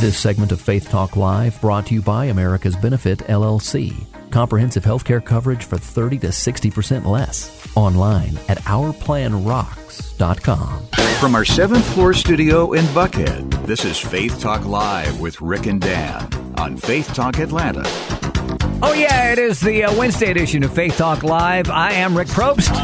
This segment of Faith Talk Live brought to you by America's Benefit LLC. Comprehensive healthcare coverage for 30 to 60% less. Online at ourplanrocks.com. From our seventh floor studio in Buckhead, this is Faith Talk Live with Rick and Dan on Faith Talk Atlanta. Oh, yeah, it is the uh, Wednesday edition of Faith Talk Live. I am Rick Probst.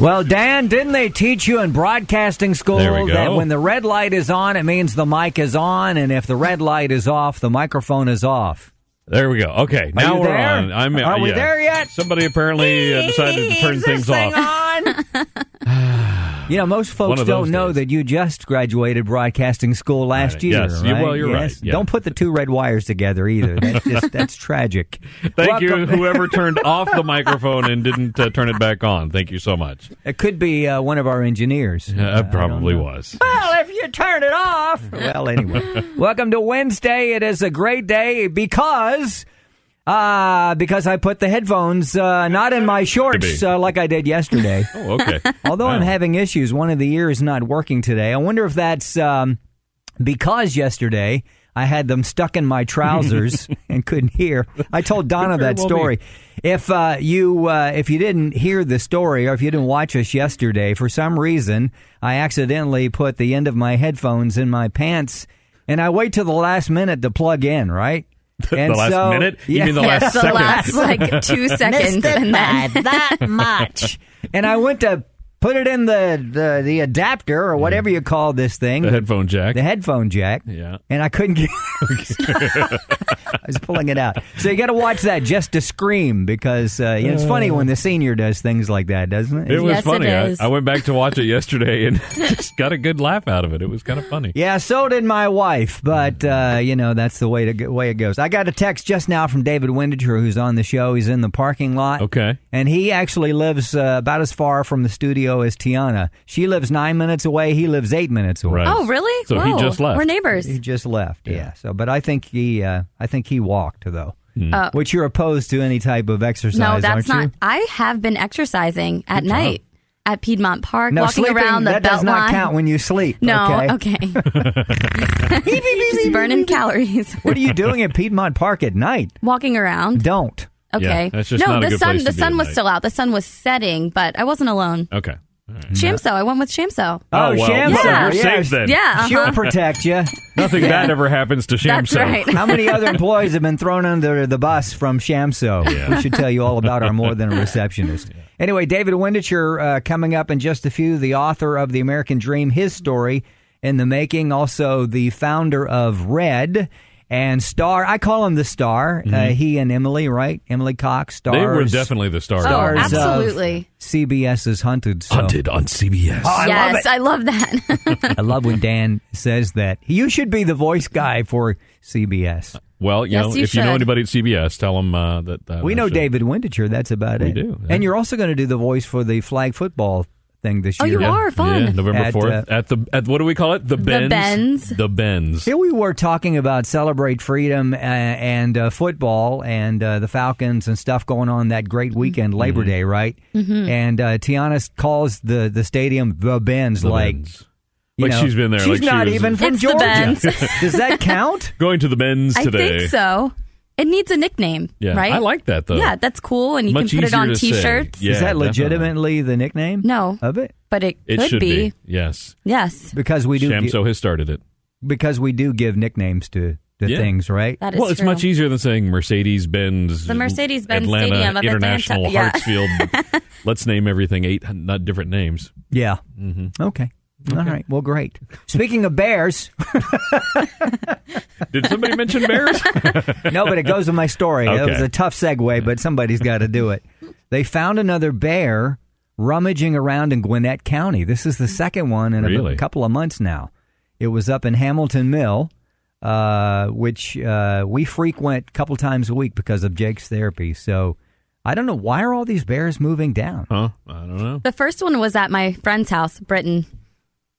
Well, Dan, didn't they teach you in broadcasting school There we go. that when the red light is on, it means the mic is on, and if the red light is off, the microphone is off? There we go. Okay, now we're there? on. I'm. Are we there yet? Somebody apparently uh, decided to turn Is things thing off. on? you know, most folks don't those know that you just graduated broadcasting school last Right. year. Yes. Yeah, right? well, you're Yes. right. Yeah. Don't put the two red wires together either. That's just that's tragic. Thank you, whoever turned off the microphone and didn't uh, turn it back on. Thank you so much. It could be uh, one of our engineers. Uh, it probably I was. Well, if you turn it off. Well, anyway. Welcome to Wednesday. It is a great day because uh because I put the headphones uh not in my shorts uh, like I did yesterday. Oh, okay. Although I'm having issues, one of the ears not working today. I wonder if that's um because yesterday I had them stuck in my trousers and couldn't hear. I told Donna that well story. be. If uh, you uh, if you didn't hear the story or if you didn't watch us yesterday, for some reason I accidentally put the end of my headphones in my pants, and I wait till the last minute to plug in. Right. And the last so- minute? You Yeah. mean the last the second? last like two seconds, Missed it and by then that much. and I went to put it in the, the, the adapter or whatever you call this thing. The headphone jack. The headphone jack. Yeah. And I couldn't get I was pulling it out. So you got to watch that just to scream because uh, you know, it's funny when the senior does things like that, doesn't it? It was Yes, it funny. I. I went back to watch it yesterday and just got a good laugh out of it. It was kind of funny. Yeah, so did my wife, but uh, you know that's the way to way it goes. I got a text just now from David Windecher, who's on the show. He's in the parking lot. Okay. and he actually lives uh, about as far from the studio as Tiana. She lives nine minutes away. He lives eight minutes away. Right. oh really? So he just left. We're neighbors. He just left. Yeah. So, but I think he, uh, I think he walked though. Hmm. Uh, Which you're opposed to any type of exercise, no, aren't that's you? not. I have been exercising at night at Piedmont Park, No, walking sleeping, around the that belt does not line. count when you sleep. no, okay. okay. Just burning calories, What are you doing at Piedmont Park at night? walking around. Don't. Okay. Yeah, that's just no, not a the good sun. place The sun was night. still out. The sun was setting, but I wasn't alone. Okay. All right. Shamso. I went with Shamso. Oh, well, Shamso. Yeah. we're safe then. Yeah. uh-huh. She'll protect you. Nothing bad ever happens to Shamso. That's right. How many other employees have been thrown under the bus from Shamso? Yeah. We should tell you all about our more than a receptionist. Anyway, David Windecher uh, coming up in just a few, the author of The American Dream, his story in the making, also the founder of Red and Star. I call him the Star. Uh, he and Emily, right? Emily Cox, stars. Mm-hmm. They were definitely the stars. Oh, stars of absolutely. CBS's Hunted. So. Hunted on CBS. I love yes, it. I love that. I love when Dan says that. You should be the voice guy for CBS. Well, you Yes, know, you if you know anybody at CBS, tell them uh, that. Uh, We know should- David Windecher. That's about We it. do, yeah. And you're also going to do the voice for the flag football thing this Oh, year. you are fun. Yeah, November At, fourth uh, at the at what do we call it? The Benz. Benz. The Benz. Here we were talking about celebrate freedom uh, and uh, football and uh, the Falcons and stuff going on that great weekend, Labor Mm-hmm. Day, right? Mm-hmm. And uh, Tiana calls the the stadium the Benz, The like Benz. you Like know, she's been there, She's like she not was- even from It's the Georgia. Benz. Does that count? Going to the Benz I today. think so. It needs a nickname, Yeah, right? I like that though. Yeah, that's cool, and you Much can put it on. T-shirts. Yeah, Is that definitely. legitimately the nickname? No. of it But it, It could should be. Yes. Yes, because we do gi- has started it. because we do give nicknames to, the Yeah. things, right? that is well, it's true. much easier than saying Mercedes Benz. The Mercedes-Benz Stadium of International Atlanta. Yeah. Hartsfield. Let's name everything eight not different names. Yeah. Mm-hmm. Okay. All right. Well, great. Speaking of bears, Did somebody mention bears? no, but it goes with my story. It was a tough segue, but somebody's got to do it. They found another bear rummaging around in Gwinnett County. This is the second one in a couple of months now. It was up in Hamilton Mill, uh, which uh, we frequent a couple times a week because of Jake's therapy. So I don't know why are all these bears moving down. Huh? I don't know. The first one was at my friend's house, Britain.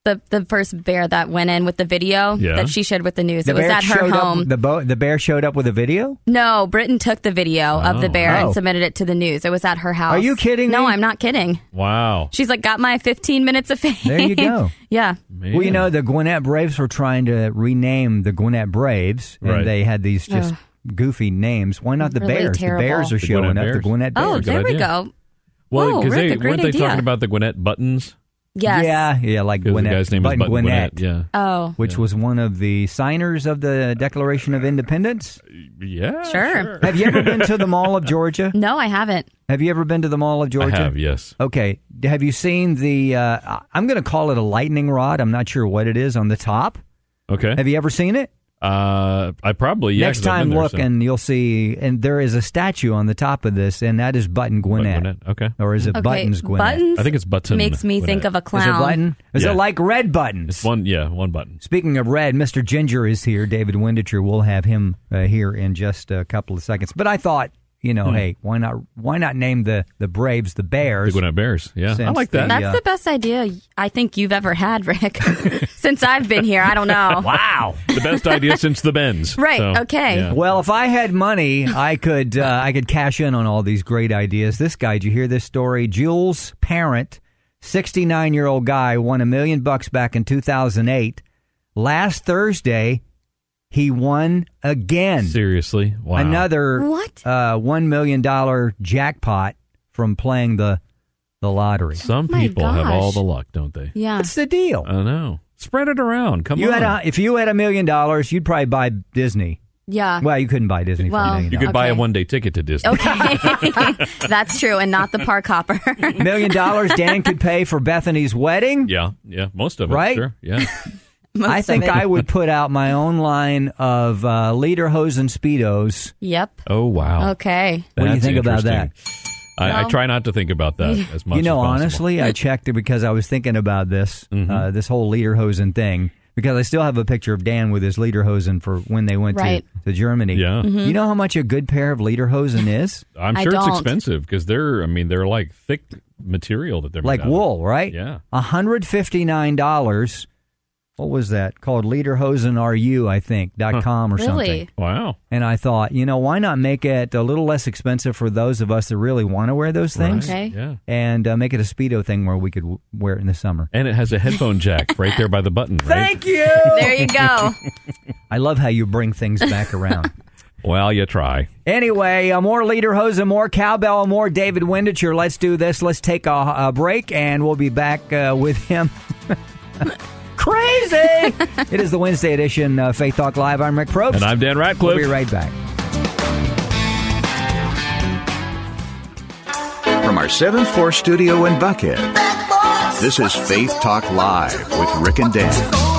The the first bear that went in with the video Yeah. that she shared with the news. The it was bear at her home. Up, the, bo- the bear showed up with a video. no, Britain took the video of the oh. bear Oh. and submitted it to the news. It was at her house. Are you kidding No, me? I'm not kidding. Wow. She's like, got my 15 minutes of fame. There you go. yeah. Man. Well, you know, the Gwinnett Braves were trying to rename the Gwinnett Braves, and Right. they had these just goofy names. Why not the Really Bears? terrible. The Bears are The showing Gwinnett up. The Gwinnett oh, Bears. Oh, good there we idea. go. Well, because they weren't they idea. talking about the Gwinnett buttons? Yes. Yeah, yeah, like 'Cause Gwinnett. the guy's name Button is Button Gwinnett, Yeah. Oh, which was one of the signers of the Declaration of Independence. Yeah. Sure. Have you ever been to the Mall of Georgia? no, I haven't. Have you ever been to the Mall of I Georgia? have. Yes. Okay. Have you seen the? Uh, I'm going to call it a lightning rod. I'm not sure what it is on the top. Okay. Have you ever seen it? Uh, I probably yeah, Next 'cause I've time, there, look so- and you'll see. And there is a statue on the top of this, and that is Button Button Gwinnett. Gwinnett. Okay. Or is it Okay, Buttons Gwinnett? Buttons I think it's Button. makes me Gwinnett. think of a Is clown. it Button? Is Yeah. it like red buttons? It's one. Yeah, one button. Speaking of red, Mr. Ginger is here. David Windecher. We'll have him uh, here in just a couple of seconds. But I thought, you know, hey, why not? Why not name the the Braves the Bears? The Bears? Gwinnett Bears. Yeah, I like that. the- That's Yeah. the best idea I think you've ever had, Rick. Since I've been here, I don't know. Wow. the best idea since the Benz. Right, So, okay. yeah. Well, if I had money, I could uh, I could cash in on all these great ideas. This guy, did you hear this story? Jules Parent, 69 year old guy, won a million bucks back in 2008. Last Thursday, he won again. Seriously. Wow. Another What? uh, one million dollar jackpot from playing the the lottery. Some My people have all the luck, don't they? Yeah. What's the deal? I know. Spread it around. Come you on. had a, if you had a million dollars, you'd probably buy Disney. Yeah. Well, you couldn't buy Disney for a Well, million you dollars. could buy a one day ticket to Disney. Okay. That's true, and not the park hopper. million dollars Dan could pay for Bethany's wedding. Yeah, yeah, most of it. Right? Sure. Yeah. Most I think. I would put out my own line of uh, leader hose and speedos. Yep. Oh wow. Okay. What do you That's think about that? interesting. I, I Well- try not to think about that as much. you know, as possible. honestly, I checked it because I was thinking about this, Mm-hmm. uh, this whole lederhosen thing. Because I still have a picture of Dan with his lederhosen for when they went Right. to, to Germany. Yeah. You know how much a good pair of lederhosen is? I'm I sure it's don't. expensive because they're. I mean, they're like thick material that they're made like out of. wool, right? Yeah. hundred fifty nine dollars. What was that called? Leaderhosenru, I think dot com or something. Really? something. Wow. And I thought, you know, why not make it a little less expensive for those of us that really want to wear those things, Okay. Yeah. and uh, make it a speedo thing where we could w- wear it in the summer. And it has a headphone jack right there by the button. Right? Thank you. There you go. I love how you bring things back around. Well, you try. Anyway, uh, more Lederhosen, more cowbell, more David Windecher. Let's do this. Let's take a, a break, and we'll be back uh, with him. Crazy! it is the Wednesday edition of Faith Talk Live. I'm Rick Probst. And I'm Dan Ratcliffe. We'll be right back. From our seventh floor studio in Buckhead, this is Faith Talk Live with Rick and Dan.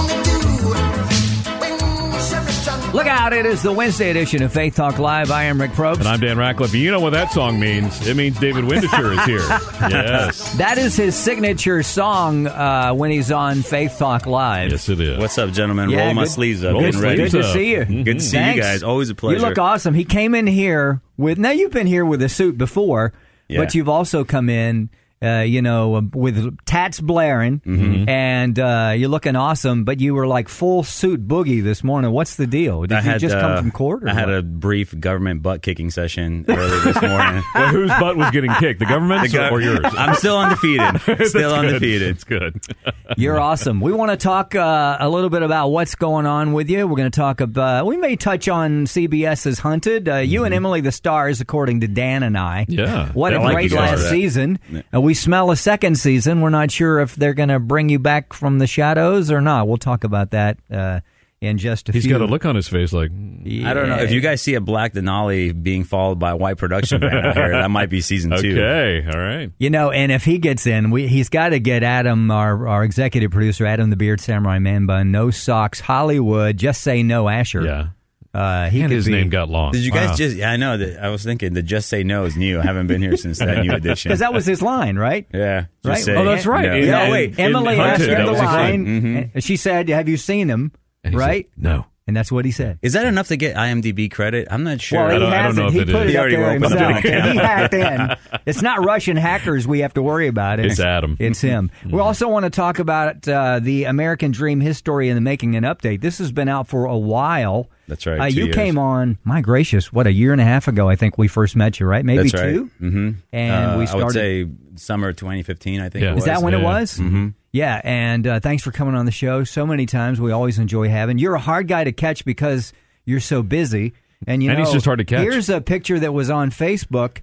Look out, it is the Wednesday edition of Faith Talk Live. I am Rick Probst. And I'm Dan Ratcliffe. You know what that song means? It means David Windecher is here. Yes. that is his signature song uh, when he's on Faith Talk Live. Yes, it is. What's up, gentlemen? Yeah, Rolling my good- sleeves up, Roll getting the ready. Good to see you. Good to see Thanks. you guys. Always a pleasure. You look awesome. He came in here with. Now you've been here with a suit before, Yeah. but you've also come in. Uh, you know, with tats blaring, Mm-hmm. and uh, you're looking awesome. But you were like full suit boogie this morning. What's the deal? Did I you had, just come uh, from court? Or I had a brief government butt kicking session earlier this morning. Well, whose butt was getting kicked? The government's The gov- or yours? I'm still undefeated. Still good. undefeated. It's good. You're awesome. We want to talk uh, a little bit about what's going on with you. We're going to talk about. We may touch on CBS's Hunted. Uh, you and Emily the Stars, according to Dan and I. Mm-hmm. Yeah. What I a like great last season. Uh, we smell a second season. We're not sure if they're going to bring you back from the shadows or not. We'll talk about that uh, in just a He's few. got a look on his face like, mm, I don't know if you guys see a black Denali being followed by a white production brand out here. That might be season two. okay, all right. You know, and if he gets in, we, he's got to get Adam, our, our executive producer, Adam the Beard Samurai Man Bun, No Socks, Hollywood, Just Say No Asher. Yeah. Uh, he and his be- name got long. Did you guys Wow. just? Yeah, I know that. I was thinking the "Just Say No" is new. I haven't been here since that new edition. because that was his line, right? yeah, Right? say Oh, that's right. no. In- Yeah, in- wait. in Emily Hunted, asked that him the was his line. Mhm. and She said, "Have you seen him?" And he said, right? no. And that's what he said. Is that enough to get IMDb credit? I'm not sure. Well, I he don't- I don't hasn't. know if he it put is. it He up there himself. he hacked in. It's not Russian hackers we have to worry about. It's Adam. It's him. We also want to talk about uh, the American Dream history in the making an update. This has been out for a while. That's right, Uh, you years. came on. My gracious, what a year and a half ago? I think we first met you, right? Maybe That's right. two. Mm-hmm. And we I started. would say summer 2015. I think. Yeah. Is that when it was? Mm-hmm. Yeah, and uh, thanks for coming on the show so many times. We always enjoy having. You're a hard guy to catch because you're so busy, and you And know he's just hard to catch. Here's a picture that was on Facebook.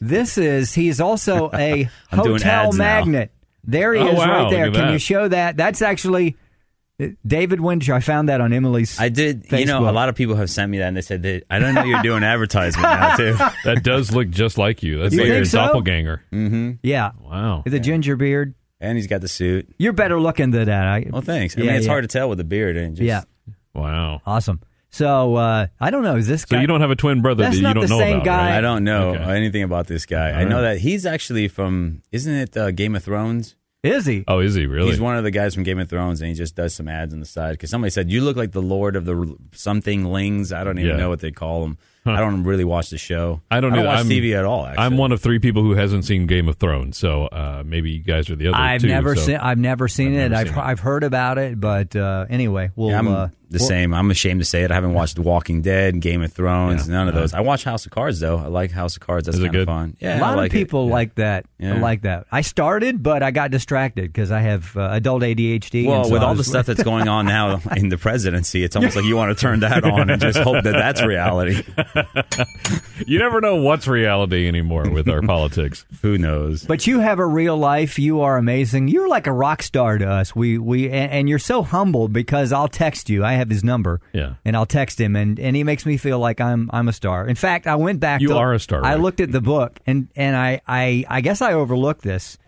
This is he's also a hotel ads now. magnet. There he Oh, is, wow, right there. Can that. you show that? That's actually uh, David Winter. I found that on Emily's. I did. You know, a lot of people have sent me that, and they said that I don't know you're doing advertisement now too. That does look just like you. That's You like think your so? doppelganger. yeah, Wow. with a ginger beard. And he's got the suit. You're better looking than that. I, Well, thanks. I Yeah, mean, it's yeah. hard to tell with the beard and just. Yeah, Wow. awesome. So uh, I don't know. Is this So you don't have a twin brother That's that you not don't the know same about, guy. right? I don't know Okay. anything about this guy. I know right. that he's actually from. Isn't it uh, Game of Thrones? Is he? Oh, is he really? He's one of the guys from Game of Thrones, and he just does some ads on the side. Because somebody said you look like the Lord of the something lings. I don't even Yeah. know what they call them. I don't really watch the show. I don't, I don't watch I'm, TV at all. Actually. I'm one of three people who hasn't seen Game of Thrones, so uh, maybe you guys are the other I've two. never so- seen. I've never seen I've it. never I've seen it. I've heard about it, but uh, anyway, we'll. Yeah, I'm uh, the we'll- same. I'm ashamed to say it. I haven't watched The Walking Dead, Game of Thrones, Yeah. none of Yeah. those. I watch House of Cards though. I like House of Cards. That's Is kind of good? fun. Yeah, a lot like of people it. like that. Yeah. like that. I started, but I got distracted because I have uh, adult ADHD. Well, so with all the stuff that's going on now in the presidency, it's almost like you want to turn that on and just hope that that's reality. You never know what's reality anymore with our politics. Who knows? But you have a real life. You are amazing. You're like a rock star to us. We we and, and you're so humble because I'll text you. I have his number. Yeah. And I'll text him, and, and he makes me feel like I'm I'm a star. In fact, I went back. You to, are a star, I Rick. looked at the book, and and I I I guess I overlooked this,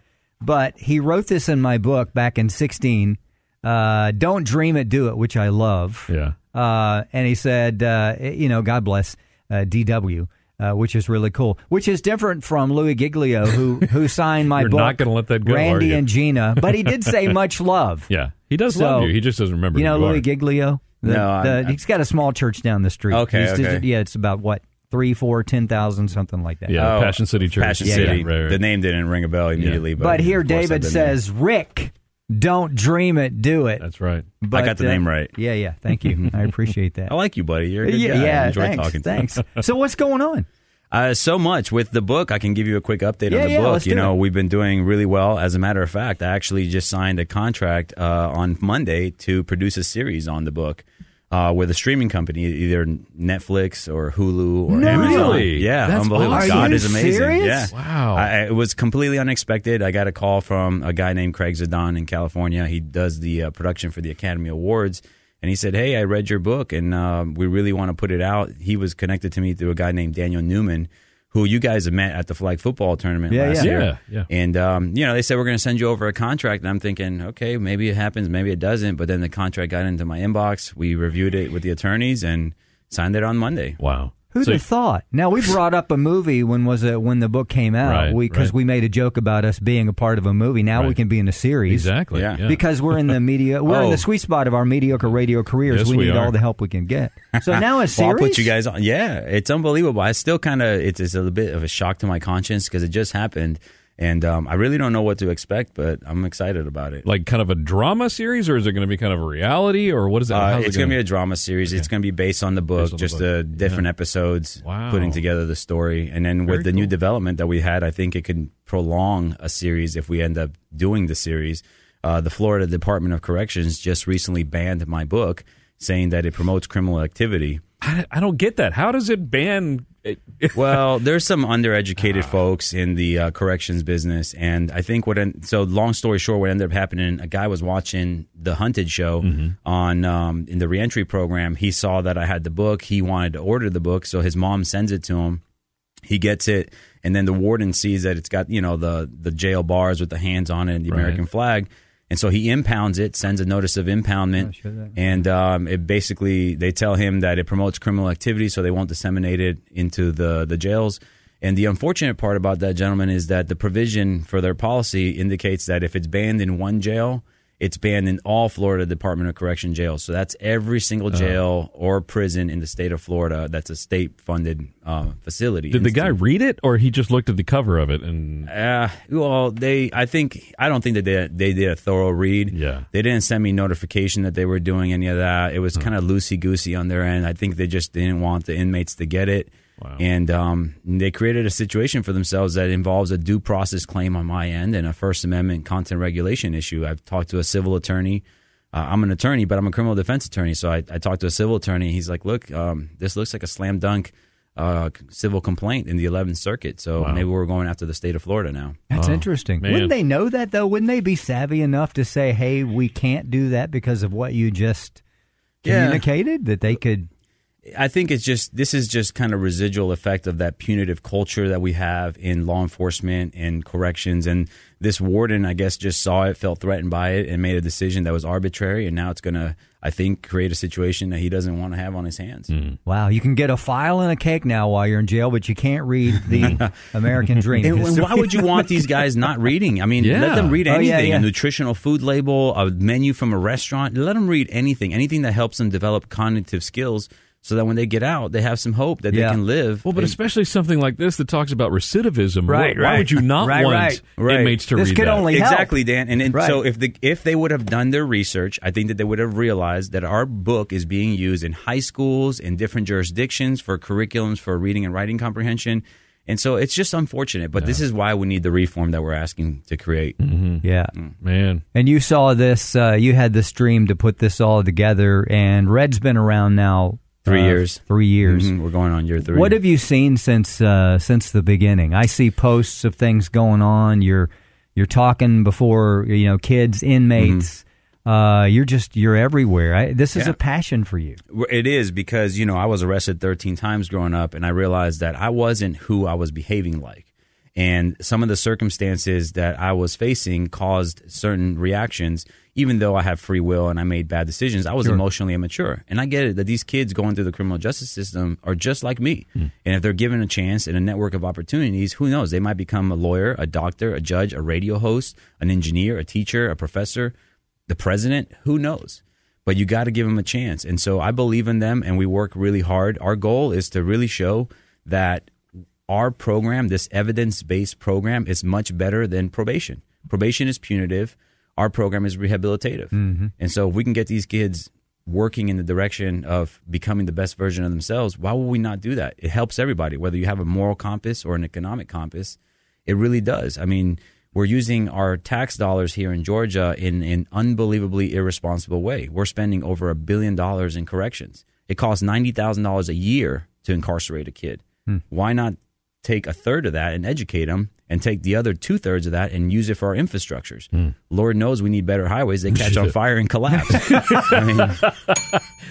but he wrote this in my book back in '16. Uh, Don't dream it, do it, which I love. Yeah. Uh, and he said, uh, you know, God bless uh, DW. Uh, which is really cool. Which is different from Louis Giglio, who who signed my You're book. not gonna let that go, are Randy and Gina, but he did say much love. Yeah. He does So, love you. He just doesn't remember You know who Louis are. Giglio? The- No, the- he's got a small church down the street. Okay, He's- okay. Yeah, it's about what three, four, ten thousand, something like that. Yeah, Oh, Passion City Church. Passion Yeah, City. yeah. Right, right. The name didn't ring a bell immediately, but, But here of course I've David been there. says, Rick, don't dream it, do it. That's right. But, I got the uh, name right. Yeah, yeah. Thank you. I appreciate that. I like you, buddy. You're a good yeah, guy. yeah. I enjoy thanks, talking to you. thanks. so what's going on? Uh, so much with the book. I can give you a quick update Yeah, on the yeah, book. You know, it. we've been doing really well. As a matter of fact, I actually just signed a contract uh, on Monday to produce a series on the book uh, with a streaming company, either Netflix or Hulu or No. Amazon. Really? Yeah, That's unbelievable. awesome. God is amazing. serious? Yeah. Wow. I, it was completely unexpected. I got a call from a guy named Craig Zadan in California. He does the uh, production for the Academy Awards. And he said, Hey, I read your book and um, we really want to put it out. He was connected to me through a guy named Daniel Newman, who you guys have met at the flag football tournament Yeah, last yeah. year. Yeah, yeah. And, um, you know, they said, We're going to send you over a contract. And I'm thinking, okay, maybe it happens, maybe it doesn't. But then the contract got into my inbox. We reviewed it with the attorneys and signed it on Monday. Wow. Who'd So- have thought? Now we brought up a movie when was it when the book came out? Right, we because right. we made a joke about us being a part of a movie. Now we can be in a series. Exactly. Yeah. Yeah. because we're in the media. We're in Oh. the sweet spot of our mediocre radio careers. Yes, we we need are. all the help we can get. So now a Well, series. I'll put you guys on. Yeah, it's unbelievable. I still kind of it's, it's a little bit of a shock to my conscience because it just happened, and um, I really don't know what to expect, but I'm excited about it. like kind of a drama series, or is it going to be kind of a reality, or what is that? Uh, it's going to be a drama series. It's going to be based on the book, on the just book. uh, different episodes, Wow. putting together the story. And then Very with the new development that we had, I think it could prolong a series if we end up doing the series. Uh, the Florida Department of Corrections just recently banned my book, saying that it promotes criminal activity. I, I don't get that. How does it ban? Well, there's some undereducated folks in the uh, corrections business, and I think what. En- so, long story short, what ended up happening, a guy was watching the Hunted show on um, in the reentry program. He saw that I had the book. He wanted to order the book, so his mom sends it to him. He gets it, and then the warden sees that it's got you know the the jail bars with the hands on it and the Right. American flag. And so he impounds it, sends a notice of impoundment, and um, it basically they tell him that it promotes criminal activity, so they won't disseminate it into the the jails. And the unfortunate part about that, gentleman, is that the provision for their policy indicates that if it's banned in one jail, it's banned in all Florida Department of Correction jails. So that's every single Uh-huh. jail or prison in the state of Florida that's a state funded uh, facility. Did the guy read it, or he just looked at the cover of it and? Uh, well, they. I think. I don't think that they they did a thorough read. Yeah. They didn't send me notification that they were doing any of that. It was kind of loosey goosey on their end. I think they just didn't want the inmates to get it. Wow. And um, they created a situation for themselves that involves a due process claim on my end and a First Amendment content regulation issue. I've talked to a civil attorney. Uh, I'm an attorney, but I'm a criminal defense attorney. So I, I talked to a civil attorney. He's like, "Look, um, this looks like a slam dunk uh, civil complaint in the 11th Circuit. So Wow. maybe we're going after the state of Florida now." That's Oh, interesting. man. Wouldn't they know that though? Wouldn't they be savvy enough to say, "Hey, we can't do that because of what you just Yeah. communicated"? That they could. I think it's just this is just kind of residual effect of that punitive culture that we have in law enforcement and corrections. And this warden, I guess, just saw it, felt threatened by it, and made a decision that was arbitrary. And now it's going to, I think, create a situation that he doesn't want to have on his hands. Mm-hmm. Wow, you can get a file and a cake now while you're in jail, but you can't read the American Dream. And, and why would you want these guys not reading? I mean, Yeah. let them read Oh, yeah, anything yeah. a nutritional food label, a menu from a restaurant. Let them read anything, anything that helps them develop cognitive skills so that when they get out, they have some hope that Yeah. they can live. Well, but especially something like this that talks about recidivism. Right, Why, why would you not Right, want right. Right. inmates to This read could that? only- help. exactly dan and, and Right. so if the if they would have done their research i think that they would have realized that our book is being used in high schools in different jurisdictions for curriculums for reading and writing comprehension and so it's just unfortunate but this is why we need the reform that we're asking to create yeah. Man, And you saw this. Uh, you had this dream to put this all together, and Red's been around now Three uh, years. Three years. Mhm, we're going on year three What have you seen since uh, since the beginning? I see posts of things going on. You're you're talking before you know kids, inmates. Uh, you're just you're everywhere. I, this is Mm-hmm. Yeah. a passion for you. It is because you know I was arrested 13 times growing up, and I realized that I wasn't who I was behaving like, and some of the circumstances that I was facing caused certain reactions. Even though I have free will and I made bad decisions, I was emotionally immature, and I get it that these kids going through the criminal justice system are just like me, hmm. and if they're given a chance and a network of opportunities, who knows? They might become a lawyer, a doctor, a judge, a radio host, an engineer, a teacher, a professor, the president. Who knows? but you got to give them a chance. And so I believe in them and we work really hard. Our goal is to really show that our program, this evidence based program, is much better than probation. Probation is punitive, our program is rehabilitative. Mm-hmm. And so if we can get these kids working in the direction of becoming the best version of themselves, why would we not do that? It helps everybody, whether you have a moral compass or an economic compass. It really does. I mean, we're using our tax dollars here in Georgia in an unbelievably irresponsible way. We're spending over a billion dollars in corrections. It costs ninety thousand dollars a year to incarcerate a kid. Hmm. Why not take a third of that and educate them, and take the other two thirds of that and use it for our infrastructures? Lord knows we need better highways. They catch on fire and collapse. I mean,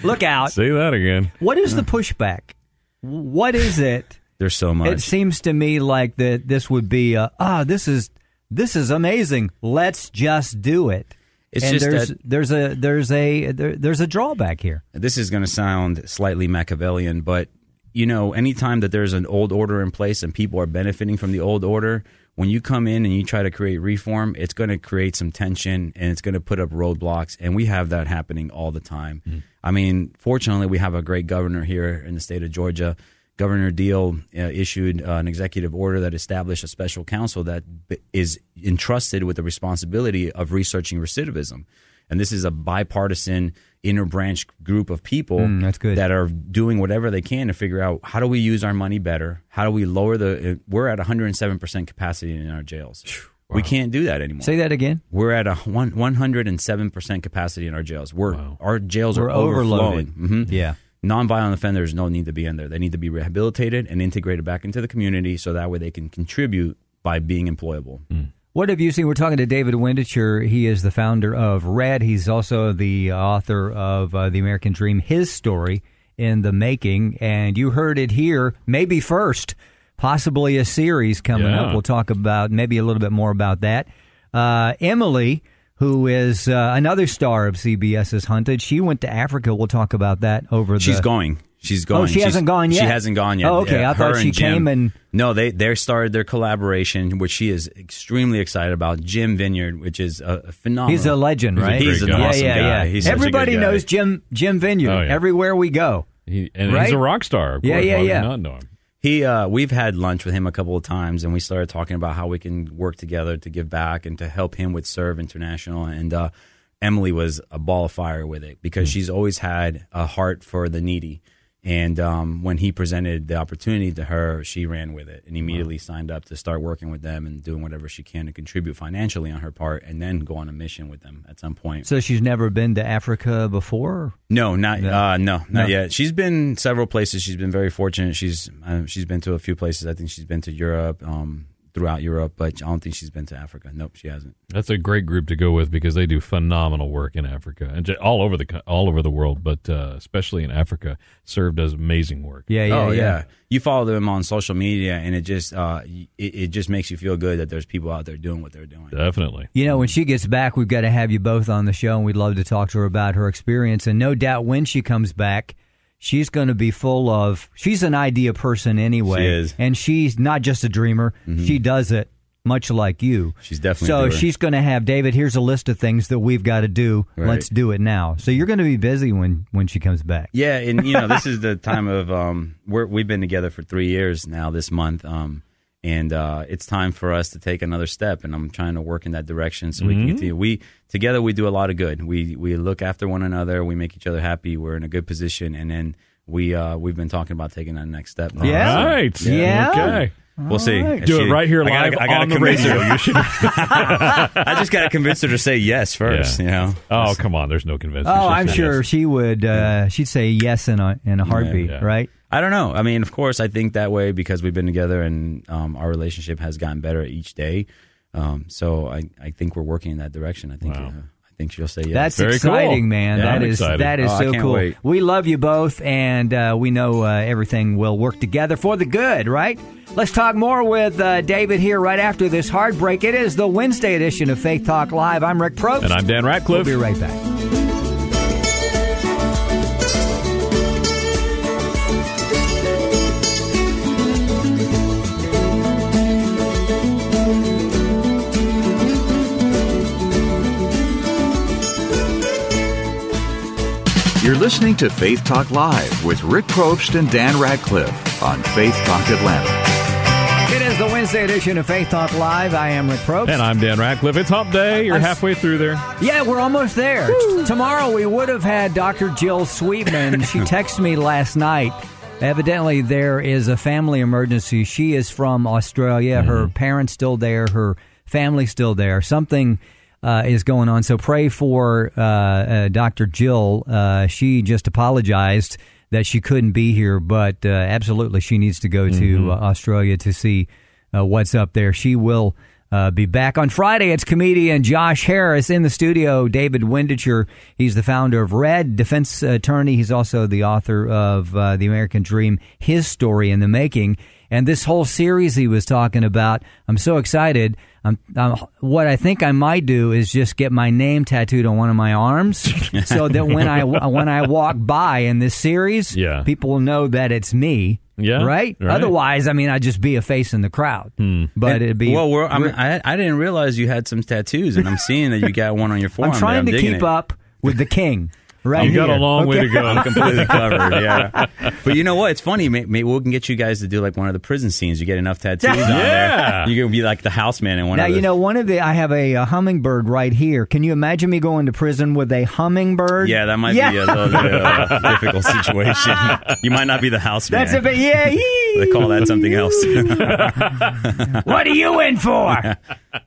Look out! say that again. What is the pushback? What is it? there's so much. It seems to me like that this would be a, ah this is this is amazing. Let's just do it. It's and just there's that- there's a there's a there, there's a drawback here. this is going to sound slightly Machiavellian, but you know, anytime that there's an old order in place and people are benefiting from the old order, when you come in and you try to create reform, it's going to create some tension and it's going to put up roadblocks. And we have that happening all the time. I mean, fortunately, we have a great governor here in the state of Georgia. Governor Deal uh, issued uh, an executive order that established a special counsel that b- is entrusted with the responsibility of researching recidivism. And this is a bipartisan interbranch group of people Mm, that's good. that are doing whatever they can to figure out how do we use our money better? How do we lower the? uh, We're at 107% capacity in our jails. We can't do that anymore. Say that again. We're at a one, 107% capacity in our jails. We're our jails We're are overflowing. Mhm. Yeah. Nonviolent offenders don't need to be in there. They need to be rehabilitated and integrated back into the community so that way they can contribute by being employable. What have you seen? We're talking to David Windecher. He is the founder of Red. He's also the author of uh, The American Dream, his story in the making. And you heard it here, maybe first, possibly a series coming Yeah. up. We'll talk about maybe a little bit more about that. Uh, Emily who is uh, another star of CBS's Hunted. She went to Africa. We'll talk about that over. She's the, She's going. She's going. Oh, she She's- hasn't gone yet? She hasn't gone yet. Oh, okay. Yeah, I thought her she Jim- came and- No, they they started their collaboration, which she is extremely excited about. Jim Vineyard, which is a, a phenomenal. He's a legend, right? He's an great guy. awesome yeah, yeah, guy. yeah. He's such a good Everybody guy. knows Jim Jim Vineyard Oh, yeah. everywhere we go. He, and Right? he's a rock star. Of Yeah, course. yeah, Why yeah. Not know him. He, uh, we've had lunch with him a couple of times, and we started talking about how we can work together to give back and to help him with Serve International. And uh, Emily was a ball of fire with it because she's always had a heart for the needy. And um, when he presented the opportunity to her, she ran with it and immediately signed up to start working with them and doing whatever she can to contribute financially on her part, and then go on a mission with them at some point. So she's never been to Africa before. No, not uh, no, not No. yet. She's been several places. She's been very fortunate. She's uh, she's been to a few places. I think she's been to Europe, um, throughout Europe, but I don't think she's been to Africa. Nope, she hasn't. That's a great group to go with because they do phenomenal work in Africa and all over the all over the world, but uh, especially in Africa, serve does amazing work. Yeah, yeah, oh yeah. You follow them on social media, and it just uh, it, it just makes you feel good that there's people out there doing what they're doing. Definitely. You know, when she gets back, we've got to have you both on the show, and we'd love to talk to her about her experience. And no doubt when she comes back, she's going to be full of. She's an idea person anyway. She is. And she's not just a dreamer, she does it much like you. She's definitely So she's going to have, David, here's a list of things that we've got to do. Right. Let's do it now. So you're going to be busy when, when she comes back. Yeah, and you know, this is the time of um, we're, we've been together for three years now this month, um, and uh, it's time for us to take another step. And I'm trying to work in that direction so we can continue. We together we do a lot of good. We we look after one another. We make each other happy. We're in a good position, and then we uh, we've been talking about taking that next step. now. Yeah? All right. Yeah. Okay. We'll see. Do it right here I gotta- I gotta on the convince radio. her. You should. I just got to convince her to say yes first. Yeah. You know. Oh, come on. There's no convincing. Oh, She'll I'm sure yes. she would. Uh, she'd say yes in a in a heartbeat, Yeah. right? I don't know. I mean, of course, I think that way because we've been together and um, our relationship has gotten better each day. Um, so I, I think we're working in that direction. I think Wow. uh, I think she'll say yes. That's Very exciting, cool. man. Yeah, that I'm is excited. that is Oh, so cool. wait. We love you both, and uh, we know uh, everything will work together for the good, right? Let's talk more with uh, David here right after this heartbreak. It is the Wednesday edition of Faith Talk Live. I'm Rick Probst. And I'm Dan We'll Ratcliffe. be right back. You're listening to Faith Talk Live with Rick Probst and Dan Radcliffe on Faith Talk Atlanta. It is the Wednesday edition of Faith Talk Live. I am Rick Probst. And I'm Dan Radcliffe. It's hump day. You're I'm halfway through there. Yeah, we're almost there. Tomorrow we would have had Dr. Jill Sweetman. She texted me last night. Evidently, there is a family emergency. She is from Australia. Her mm-hmm. parents still there. Her family still there. Something uh, is going on. So pray for uh, uh, Dr. Jill. Uh, she just apologized that she couldn't be here, but uh, absolutely she needs to go to uh, Australia to see uh, what's up there. She will uh, be back on Friday. It's comedian Josh Harris in the studio. David Windecher, he's the founder of Red, defense attorney. He's also the author of uh, The American Dream, his story in the making. And this whole series he was talking about, I'm so excited. I'm, I'm, what I think I might do is just get my name tattooed on one of my arms, so that when I when I walk by in this series, Yeah. people will know that it's me. Yeah, right. right. Otherwise, I mean, I'd just be a face in the crowd. Hmm. But it'd be well. We're, I, mean, I I didn't realize you had some tattoos, and I'm seeing that you got one on your forearm. I'm trying to keep it. up with the king. Right You got a here. long way to go. I'm completely covered. Yeah, but you know what? It's funny. Maybe, maybe we can get you guys to do like one of the prison scenes. You get enough tattoos on Yeah. there. You can be like the houseman in one Now of the. you know one of the. I have a, a hummingbird right here. Can you imagine me going to prison with a hummingbird? yeah, that might Yeah. be a little bit of a difficult situation. You might not be the houseman. That's a bit. Yeah. They call that something else. what are you in for?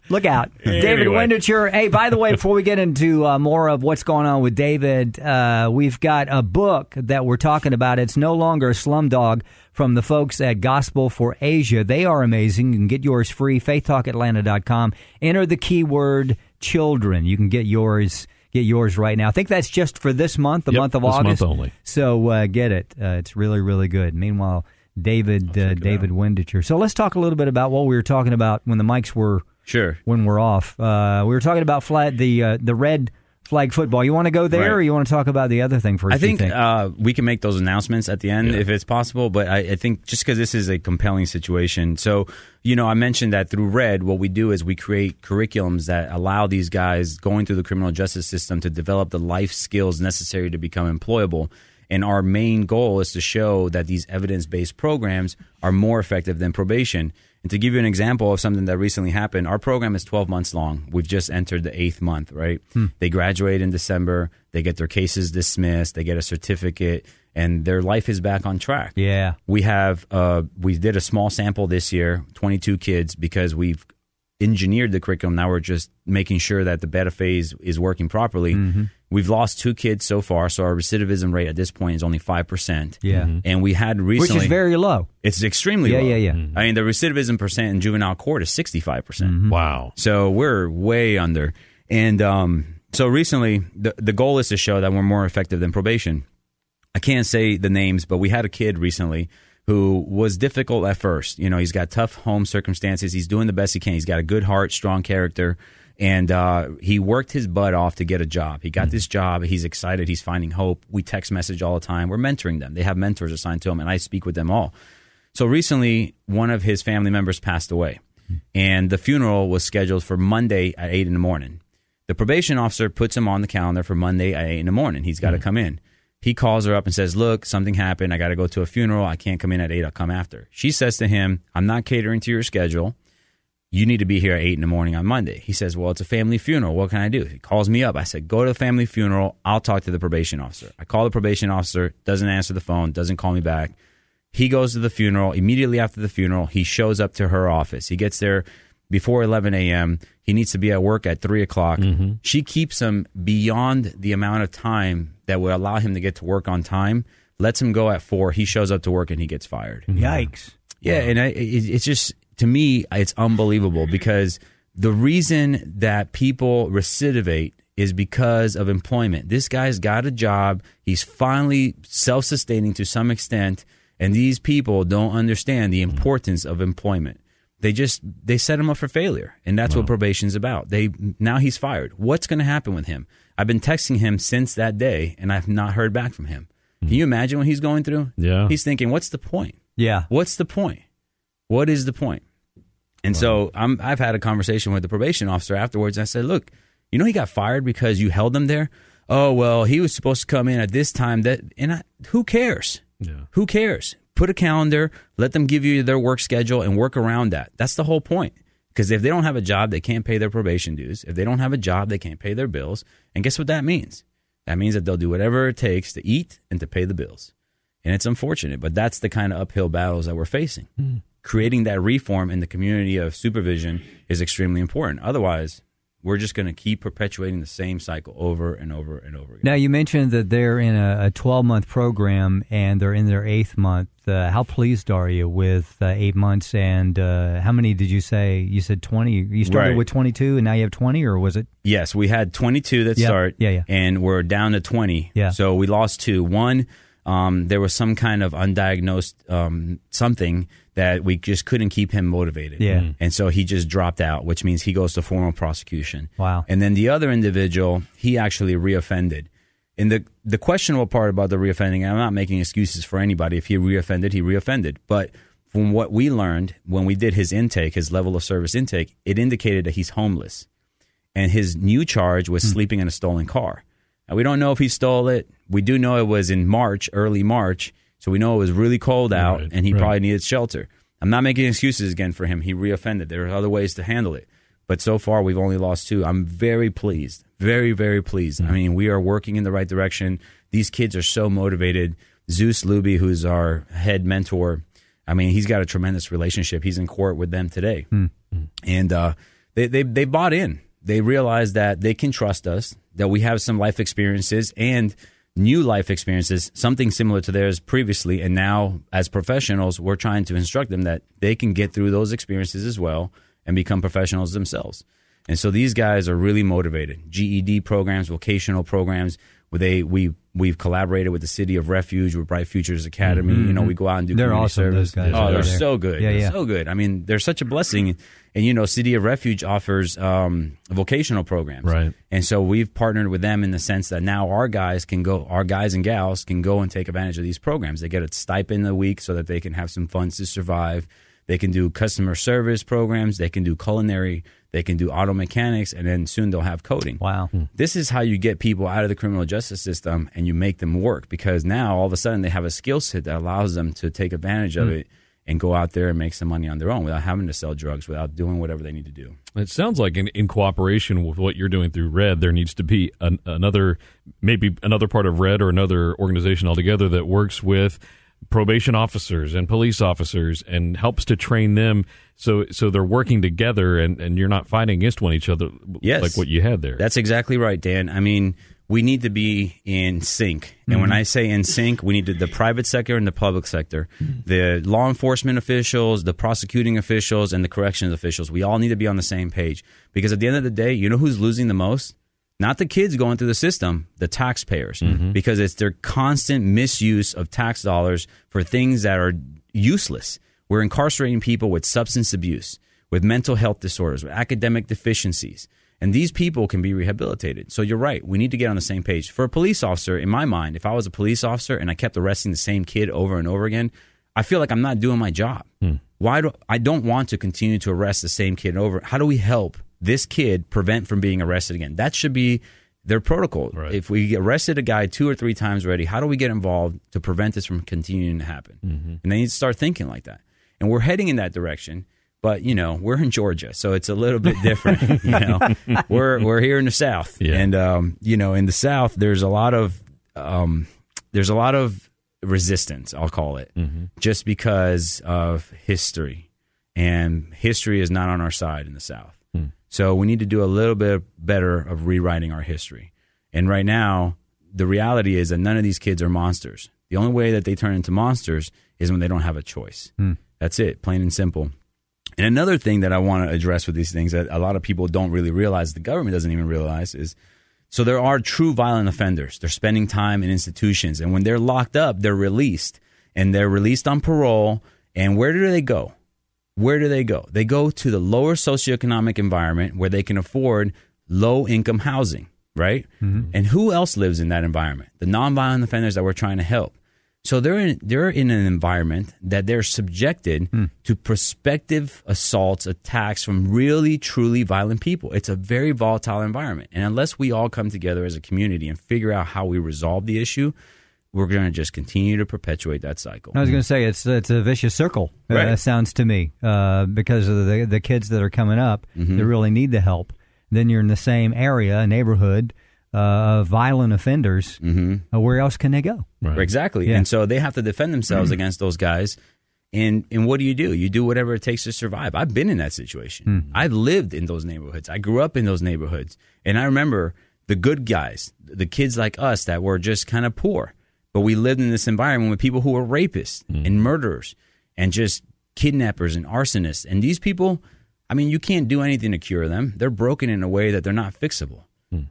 Look out, David Anyway. Hey, by the way, before we get into uh, more of what's going on with David, uh, we've got a book that we're talking about. It's no longer a Slumdog from the folks at Gospel for Asia. They are amazing. You can get yours free. FaithTalkAtlanta.com. Enter the keyword children. You can get yours. Get yours right now. I think that's just for this month, the Yep, month of this month August. only. So uh, get it. Uh, it's really, really good. Meanwhile, David uh, David Windecher. So let's talk a little bit about what we were talking about when the mics were Sure. when we're off. Uh, we were talking about flat the uh, the red flag football. You want to go there, Right. or you want to talk about the other thing first? I you think, Uh, we can make those announcements at the end if it's possible, but I, I think just because this is a compelling situation. So, you know, I mentioned that through Red, what we do is we create curriculums that allow these guys going through the criminal justice system to develop the life skills necessary to become employable. And our main goal is to show that these evidence based programs are more effective than probation. And to give you an example of something that recently happened, our program is 12 months long. We've just entered the eighth month, right? They graduate in December, they get their cases dismissed, they get a certificate, and their life is back on track. yeah, We have uh, we did a small sample this year, 22 kids, because we've engineered the curriculum. Now we're just making sure that the beta phase is working properly. Mm-hmm. We've lost two kids so far, so our recidivism rate at this point is only five percent. Yeah. Mhm. and we had recently, which is very low. it's extremely Yeah, low. yeah, yeah. yeah. I mean, the recidivism percent in juvenile court is 65 percent. Mm-hmm. Wow. So we're way under. And um, so recently, the, the goal is to show that we're more effective than probation. I can't say the names, but we had a kid recently who was difficult at first. You know, he's got tough home circumstances. He's doing the best he can. He's got a good heart, strong character. And uh, he worked his butt off to get a job. He got hmm. this job. He's excited. He's finding hope. We text message all the time. We're mentoring them. They have mentors assigned to them, and I speak with them all. So recently, one of his family members passed away, hmm. and the funeral was scheduled for Monday at eight in the morning. The probation officer puts him on the calendar for Monday at eight in the morning. He's got to hmm. come in. He calls her up and says, "Look, something happened. I got to go to a funeral. I can't come in at eight. I'll come after." She says to him, "I'm not catering to your schedule. You need to be here at eight in the morning on Monday." He says, "Well, it's a family funeral. What can I do?" He calls me up. I said, "Go to the family funeral. I'll talk to the probation officer." I call the probation officer. Doesn't answer the phone. Doesn't call me back. He goes to the funeral. Immediately after the funeral, he shows up to her office. He gets there before 11 a.m. He needs to be at work at 3 o'clock. Mm-hmm. She keeps him beyond the amount of time that would allow him to get to work on time, lets him go at 4. He shows up to work and he gets fired. Mm-hmm. Yikes! Yeah, and I, it, it's just to me, it's unbelievable because the reason that people recidivate is because of employment. This guy's got a job. He's finally self-sustaining to some extent, and these people don't understand the mm-hmm. importance of employment. They just they set him up for failure, and that's what probation's about. They now he's fired. What's going to happen with him? I've been texting him since that day, and I've not heard back from him. Can you imagine what he's going through? Yeah. he's thinking, "What's the point? Yeah, What's the point? What is the point? And so I'm, I've had a conversation with the probation officer afterwards. I said, look, you know, he got fired because you held him there. Oh, well, he was supposed to come in at this time that, and I, who cares? Yeah. Who cares? Put a calendar, let them give you their work schedule and work around that. That's the whole point. Because if they don't have a job, they can't pay their probation dues. If they don't have a job, they can't pay their bills. And guess what that means? That means that they'll do whatever it takes to eat and to pay the bills. And it's unfortunate, but that's the kind of uphill battles that we're facing. Mm. Creating that reform in the community of supervision is extremely important. Otherwise, we're just going to keep perpetuating the same cycle over and over and over again. Now you mentioned that they're in a, a 12 month program and they're in their eighth month. Uh, how pleased are you with uh, eight months? And uh, how many did you say? You said 20. You started Right. with 22 and now you have 20, or was it? Yes, we had 22 that Yeah, start. yeah, yeah. And we're down to 20. Yeah. So we lost two. One, um, there was some kind of undiagnosed um, something that we just couldn't keep him motivated. Yeah. Mm. And so he just dropped out, which means he goes to formal prosecution. Wow. And then the other individual, he actually reoffended. And the the questionable part about the reoffending, and I'm not making excuses for anybody. If he reoffended, he reoffended. But from what we learned when we did his intake, his level of service intake, it indicated that he's homeless. And his new charge was sleeping in a stolen car. We don't know if he stole it. We do know it was in March, early March. So we know it was really cold out Right, and he right. probably needed shelter. I'm not making excuses again for him. He reoffended. There are other ways to handle it. But so far, we've only lost two. I'm very pleased. Very, very pleased. I mean, we are working in the right direction. These kids are so motivated. Zeus Luby, who's our head mentor, I mean, he's got a tremendous relationship. He's in court with them today. And uh, they, they, they bought in. They realized that they can trust us, that we have some life experiences and new life experiences, something similar to theirs previously. And now, as professionals, we're trying to instruct them that they can get through those experiences as well and become professionals themselves. And so these guys are really motivated. GED programs, vocational programs. They we we've collaborated with the City of Refuge with Bright Futures Academy. You know, we go out and do They're awesome, service. those guys Oh, they're so good. Yeah, They're yeah. so good. I mean, they're such a blessing. And you know, City of Refuge offers um, vocational programs, Right. And so we've partnered with them in the sense that now our guys can go, our guys and gals can go and take advantage of these programs. They get a stipend a week so that they can have some funds to survive. They can do customer service programs. They can do culinary. They can do auto mechanics, and then soon they'll have coding. Wow. Hmm. This is how you get people out of the criminal justice system and you make them work because now all of a sudden they have a skill set that allows them to take advantage of hmm. it and go out there and make some money on their own without having to sell drugs, without doing whatever they need to do. It sounds like in, in cooperation with what you're doing through Red, there needs to be an, another, maybe another part of Red or another organization altogether that works with probation officers and police officers and helps to train them so so they're working together and, and you're not fighting against one each other Yes. like what you had there. That's exactly right, Dan. I mean, we need to be in sync. And when mm-hmm. I say in sync, we need to, the private sector and the public sector, the law enforcement officials, the prosecuting officials, and the corrections officials. We all need to be on the same page. Because at the end of the day, you know who's losing the most? Not the kids going through the system, the taxpayers, mm-hmm. because it's their constant misuse of tax dollars for things that are useless. We're incarcerating people with substance abuse, with mental health disorders, with academic deficiencies. And these people can be rehabilitated. So you're right. We need to get on the same page. For a police officer, in my mind, if I was a police officer and I kept arresting the same kid over and over again, I feel like I'm not doing my job. Hmm. Why do I don't want to continue to arrest the same kid over? How do we help this kid prevent from being arrested again? That should be their protocol. Right. If we arrested a guy two or three times already, how do we get involved to prevent this from continuing to happen? And they need to start thinking like that. And we're heading in that direction. But you know, we're in Georgia, so it's a little bit different. you know, we're we're here in the South, Yeah. and um, you know, in the South, there's a lot of um, there's a lot of resistance. I'll call it just because of history, and history is not on our side in the South. So we need to do a little bit better of rewriting our history. And right now, the reality is that none of these kids are monsters. The only way that they turn into monsters is when they don't have a choice. Hmm. That's it, plain and simple. And another thing that I want to address with these things that a lot of people don't really realize, the government doesn't even realize, is so there are true violent offenders. They're spending time in institutions, and when they're locked up, they're released, and they're released on parole. And where do they go? Where do they go? They go to the lower socioeconomic environment where they can afford low income housing, right? Mm-hmm. And who else lives in that environment? The nonviolent offenders that we're trying to help. So they're in, they're in an environment that they're subjected hmm. to prospective assaults, attacks from really, truly violent people. It's a very volatile environment. And unless we all come together as a community and figure out how we resolve the issue, we're going to just continue to perpetuate that cycle. I was going to say it's it's a vicious circle. Uh, Right. it sounds to me uh, because of the the kids that are coming up Mm-hmm. that really need the help. Then you're in the same area, neighborhood uh, of violent offenders. Mm-hmm. Uh, where else can they go? Right. Exactly. Yeah. And so they have to defend themselves against those guys. And and what do you do? You do whatever it takes to survive. I've been in that situation. I've lived in those neighborhoods. I grew up in those neighborhoods. And I remember the good guys, the kids like us that were just kind of poor. But we lived in this environment with people who were rapists and murderers and just kidnappers and arsonists. And these people, I mean, you can't do anything to cure them. They're broken in a way that they're not fixable.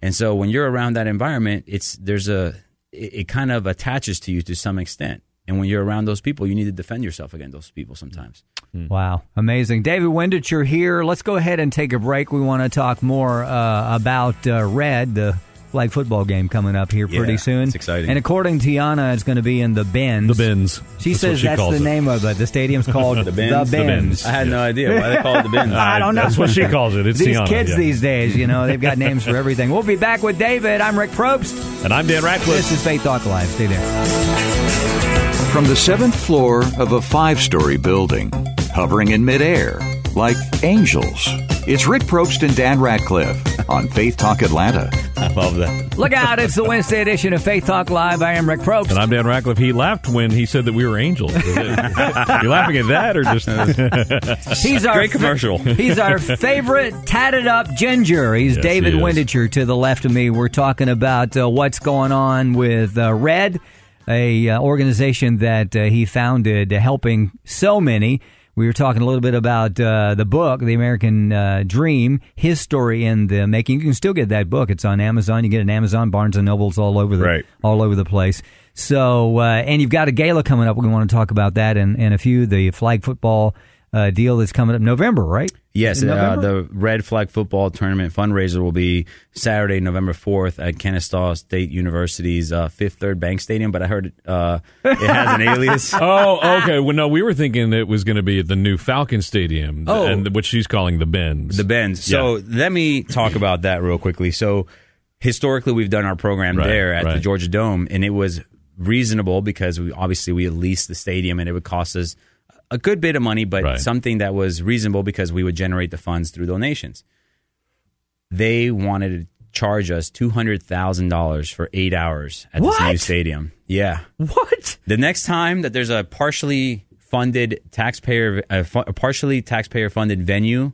And so when you're around that environment, it's there's a it, it kind of attaches to you to some extent. And when you're around those people, you need to defend yourself against those people sometimes. Wow, amazing. David Windecher, here. Let's go ahead and take a break. We want to talk more uh, about uh, Red, the flag football game coming up here pretty Yeah, soon. it's exciting. And according to Tiana, it's going to be in the Benz. The Benz. She That's says she that's the it. name of it. The stadium's called the Benz? The The Bends. I had no idea why they call it the Benz. I don't know. That's what she calls it. It's these Tiana, kids yeah. these days, you know, they've got names for everything. We'll be back with David. I'm Rick Probst. And I'm Dan Ratcliffe. This is Faith Talk Live. Stay there. From the seventh floor of a five story building, hovering in midair, like angels, it's Rick Probst and Dan Ratcliffe on Faith Talk Atlanta. I love that. Look out. It's the Wednesday edition of Faith Talk Live. I am Rick Probst. And I'm Dan Ratcliffe. He laughed when he said that we were angels. you laughing at that or just He's our Great commercial. He's our favorite tatted up ginger. He's Yes, David he. Windecher to the left of me. We're talking about uh, what's going on with uh, Red, a uh, organization that uh, he founded, uh, helping so many. We were talking a little bit about uh, the book, The American uh, Dream, his story in the making. You can still get that book. It's on Amazon. You get it on Amazon, Barnes and Nobles, all over the Right. all over the place. So, uh, and you've got a gala coming up. We want to talk about that and, and a few the flag football uh, deal that's coming up November, right? Yes, In uh, the Red Flag Football Tournament fundraiser will be Saturday, November 4th at Kennesaw State University's uh, Fifth Third Bank Stadium, but I heard uh, it has an alias. Oh, okay. Well, no, we were thinking it was going to be at the new Falcon Stadium, Oh. and which she's calling the Benz. The Benz. So Yeah. let me talk about that real quickly. So historically, we've done our program Right, there at the. Georgia Dome, and it was reasonable because we obviously we had leased the stadium, and it would cost us a good bit of money, but Right. something that was reasonable because we would generate the funds through donations. They wanted to charge us two hundred thousand dollars for eight hours at this new stadium. Yeah. What? The next time that there's a partially funded taxpayer, a, fu- a partially taxpayer funded venue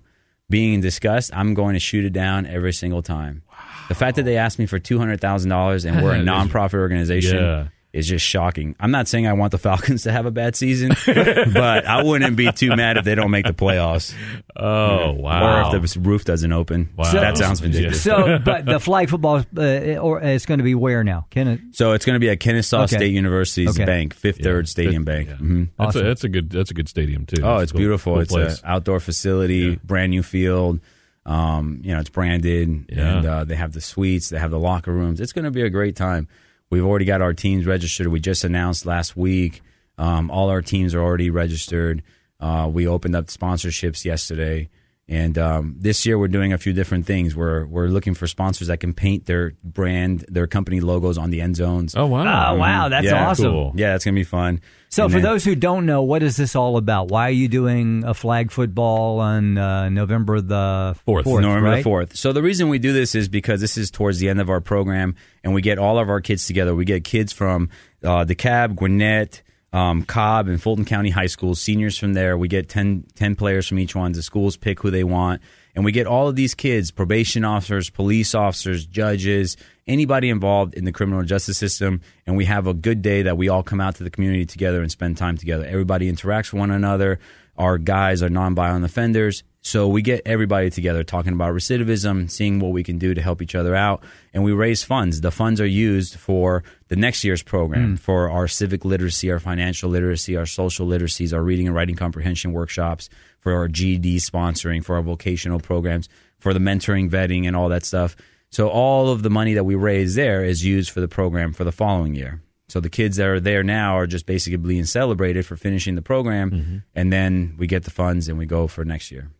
being discussed, I'm going to shoot it down every single time. The fact that they asked me for two hundred thousand dollars and we're a nonprofit organization Yeah. Is just shocking. I'm not saying I want the Falcons to have a bad season, but I wouldn't be too mad if they don't make the playoffs oh, wow. or if the roof doesn't open. Wow. that sounds ridiculous. So, but the flag football, uh, or it's going to be where now? Can it? So it's going to be at Kennesaw Okay. State University's Okay. bank, Fifth Yeah. Third Stadium Fifth- Bank. yeah. Mhm. That's, Awesome. a, that's a good. That's a good stadium too. Oh, That's it's a cool- beautiful. cool it's an outdoor facility, Yeah. brand new field. Um, you know, it's branded, Yeah. and uh, they have the suites, they have the locker rooms. It's going to be a great time. We've already got our teams registered. We just announced last week. Um, all our teams are already registered. Uh, we opened up sponsorships yesterday, and um, this year we're doing a few different things. We're we're looking for sponsors that can paint their brand, their company logos on the end zones. Oh wow! Oh, wow, that's Yeah. awesome. Cool. Yeah, that's gonna be fun. So, And for then- those who don't know, what is this all about? Why are you doing a flag football on uh, November the Fourth. November right? the fourth. So the reason we do this is because this is towards the end of our program, and we get all of our kids together. We get kids from uh, Cab Gwinnett, um, Cobb, and Fulton County High Schools, seniors from there. We get 10, 10 players from each one. The schools pick who they want, and we get all of these kids: probation officers, police officers, judges, anybody involved in the criminal justice system. And we have a good day that we all come out to the community together and spend time together. Everybody interacts with one another. Our guys are nonviolent offenders. So we get everybody together talking about recidivism, seeing what we can do to help each other out, and we raise funds. The funds are used for the next year's program, mm. for our civic literacy, our financial literacy, our social literacies, our reading and writing comprehension workshops, for our GD sponsoring, for our vocational programs, for the mentoring, vetting, and all that stuff. So all of the money that we raise there is used for the program for the following year. So the kids that are there now are just basically being celebrated for finishing the program, mm-hmm. and then we get the funds and we go for next year.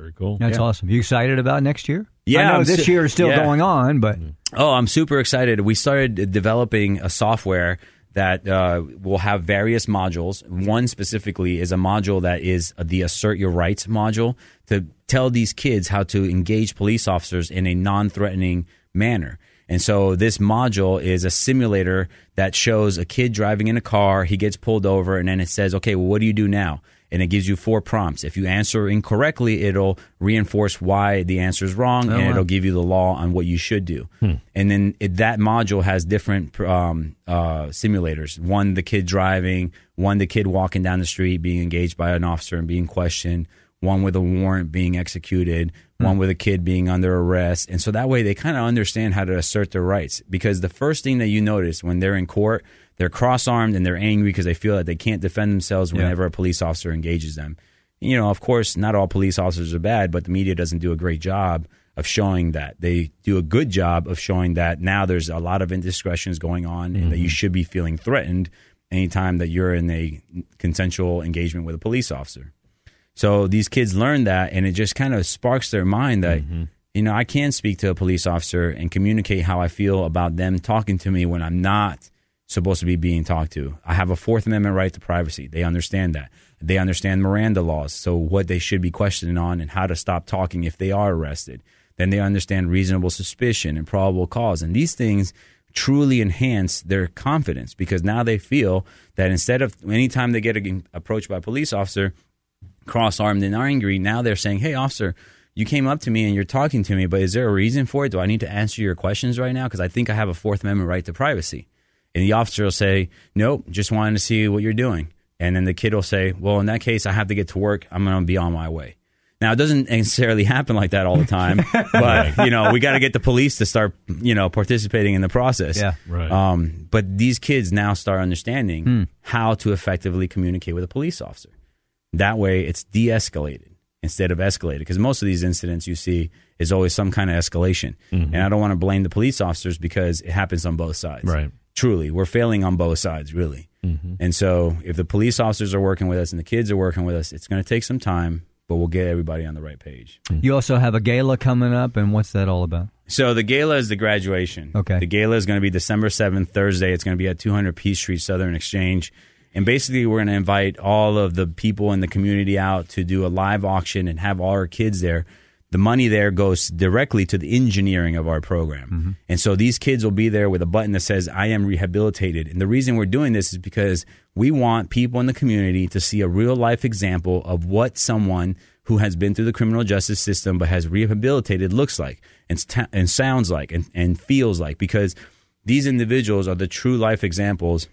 Very cool. That's awesome. You excited about next year? Yeah, I know this su- year is still yeah. going on, but Oh, I'm super excited. We started developing a software that uh, will have various modules. One specifically is a module that is the Assert Your Rights module to tell these kids how to engage police officers in a non threatening manner. And so this module is a simulator that shows a kid driving in a car, he gets pulled over, and then it says, okay, well, what do you do now? And it gives you four prompts. If you answer incorrectly, it'll reinforce why the answer is wrong, and it'll give you the law on what you should do. And then it, that module has different um, uh, simulators. One, the kid driving. One, the kid walking down the street, being engaged by an officer and being questioned. One with a warrant being executed. Hmm. One with a kid being under arrest. And so that way they kind of understand how to assert their rights. Because the first thing that you notice when they're in court, they're cross armed and they're angry because they feel that they can't defend themselves whenever a police officer engages them. You know, of course, not all police officers are bad, but the media doesn't do a great job of showing that. They do a good job of showing that now there's a lot of indiscretions going on and that you mm-hmm. should be feeling threatened anytime that you're in a consensual engagement with a police officer. So these kids learn that, and it just kind of sparks their mind that, mm-hmm. you know, I can speak to a police officer and communicate how I feel about them talking to me when I'm not supposed to be being talked to. I have a Fourth Amendment right to privacy. They understand that. They understand Miranda laws, so what they should be questioning on and how to stop talking if they are arrested. Then they understand reasonable suspicion and probable cause. And these things truly enhance their confidence because now they feel that instead of anytime they get approached by a police officer, cross armed and angry. Now they're saying, "Hey, officer, you came up to me and you're talking to me, but is there a reason for it? Do I need to answer your questions right now? Because I think I have a Fourth Amendment right to privacy." And the officer will say, "Nope, just wanted to see what you're doing." And then the kid will say, "Well, in that case, I have to get to work. I'm going to be on my way." Now, it doesn't necessarily happen like that all the time, but you know, we got to get the police to start, you know, participating in the process. Yeah. Right. Um, but these kids now start understanding Hmm. how to effectively communicate with a police officer. That way, it's de-escalated instead of escalated. Because most of these incidents you see is always some kind of escalation, Mm-hmm. and I don't want to blame the police officers because it happens on both sides. Right. Truly, we're failing on both sides, really. Mm-hmm. And so, if the police officers are working with us and the kids are working with us, it's going to take some time, but we'll get everybody on the right page. You also have a gala coming up, and what's that all about? So the gala is the graduation. Okay. The gala is going to be December 7th, Thursday. It's going to be at 200 Peace Street, Southern Exchange. And basically, we're going to invite all of the people in the community out to do a live auction and have all our kids there. The money there goes directly to the engineering of our program. Mm-hmm. And so these kids will be there with a button that says, I am rehabilitated. And the reason we're doing this is because we want people in the community to see a real life example of what someone who has been through the criminal justice system but has rehabilitated looks like and, sta- and sounds like and, and feels like because these individuals are the true life examples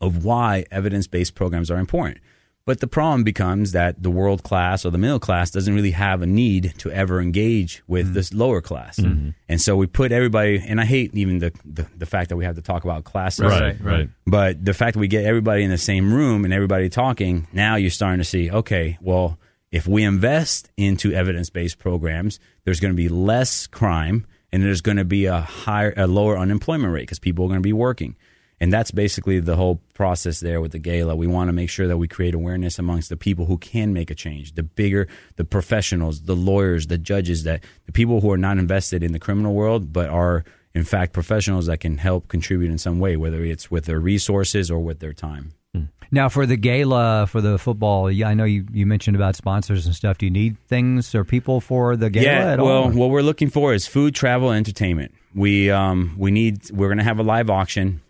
of why evidence based programs are important. But the problem becomes that the world class or the middle class doesn't really have a need to ever engage with mm-hmm. this lower class. Mm-hmm. And so we put everybody, and I hate even the, the, the fact that we have to talk about classes. Right, right. But the fact that we get everybody in the same room and everybody talking, now you're starting to see, okay, well, if we invest into evidence based programs, there's going to be less crime and there's going to be a higher, a lower unemployment rate because people are going to be working. And that's basically the whole process there with the gala. We want to make sure that we create awareness amongst the people who can make a change, the bigger, the professionals, the lawyers, the judges, that the people who are not invested in the criminal world, but are in fact professionals that can help contribute in some way, whether it's with their resources or with their time. Now, for the gala for the football, yeah, I know you, you mentioned about sponsors and stuff. Do you need things or people for the gala yeah, well, all? what we're looking for is food, travel, entertainment. We um we need we're going to have a live auction.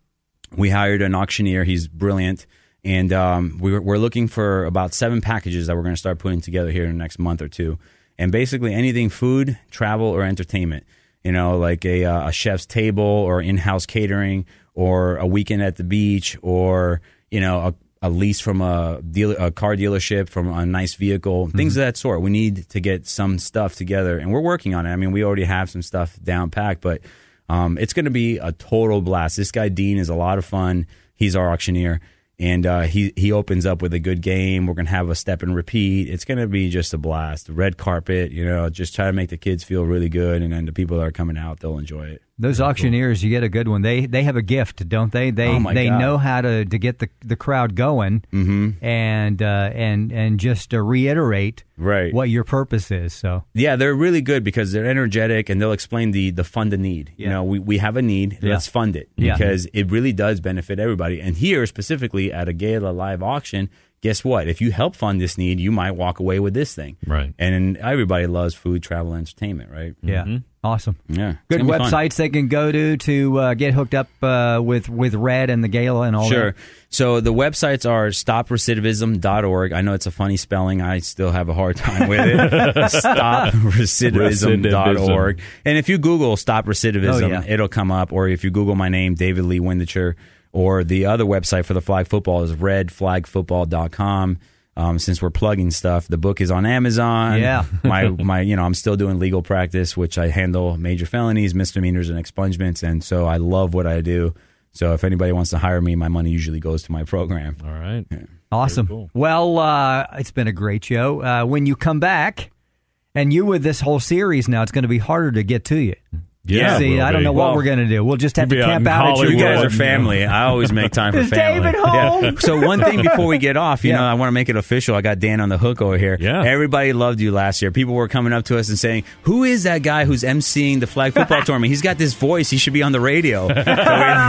We hired an auctioneer. He's brilliant, and um, we're we're looking for about seven packages that we're going to start putting together here in the next month or two. And basically anything food, travel, or entertainment. You know, like a uh, a chef's table or in-house catering or a weekend at the beach or you know a a lease from a dealer, a car dealership, from a nice vehicle, things of that sort. We need to get some stuff together, and we're working on it. I mean, we already have some stuff down packed, but um, it's going to be a total blast. This guy Dean is a lot of fun. He's our auctioneer, and uh, he he opens up with a good game. We're going to have a step and repeat. It's going to be just a blast. Red carpet, you know, just try to make the kids feel really good, and then the people that are coming out, they'll enjoy it. Those auctioneers, you get a good one. They they have a gift, don't they? They Oh, they God. know how to, to get the, the crowd going Mm-hmm. and uh, and and just uh, reiterate Right. what your purpose is. So Yeah, they're really good because they're energetic and they'll explain the the fund a need. You know, we, we have a need, Yeah. let's fund it Yeah. because it really does benefit everybody. And here specifically at a gala live auction, guess what? If you help fund this need, you might walk away with this thing. Right. And everybody loves food, travel, entertainment, right? yeah, awesome. Yeah. Good gonna fun. websites they can go to to uh, get hooked up uh, with with Red and the gala and all Sure. that. So the websites are stoprecidivism.org. I know it's a funny spelling. I still have a hard time with it. stoprecidivism.org. And if you Google stop recidivism, Oh, yeah. it'll come up. Or if you Google my name, David Lee Windecher, or the other website for the flag football is redflagfootball.com. Um, since we're plugging stuff, the book is on Amazon. Yeah. my my, you know, I'm still doing legal practice, which I handle major felonies, misdemeanors, and expungements, and so I love what I do. So if anybody wants to hire me, my money usually goes to my program. All right. Awesome. cool. Well, uh, it's been a great show. Uh, when you come back, and you with this whole series now, it's going to be harder to get to you. Yeah, See, it will I don't be. know what Well, we're going to do. We'll just have to be out camp out at You guys are family. I always make time for Is family. David home? So one thing before we get off, you Yeah. know, I want to make it official. I got Dan on the hook over here. Yeah. Everybody loved you last year. People were coming up to us and saying, "Who is that guy who's emceeing the flag football tournament? He's got this voice. He should be on the radio."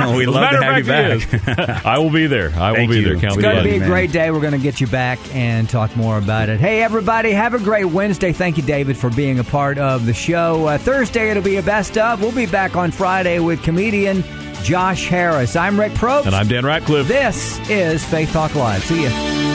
So we, we love to have you back. he. I will be there. I will Thank be you. there. Count It's going to be a man. great day. We're going to get you back and talk more about it. Hey, everybody, have a great Wednesday. Thank you, David, for being a part of the show. Uh, Thursday, it'll be a best of. We'll be back on Friday with comedian Josh Harris. I'm Rick Probst. And I'm Dan Ratcliffe. This is Faith Talk Live. See you.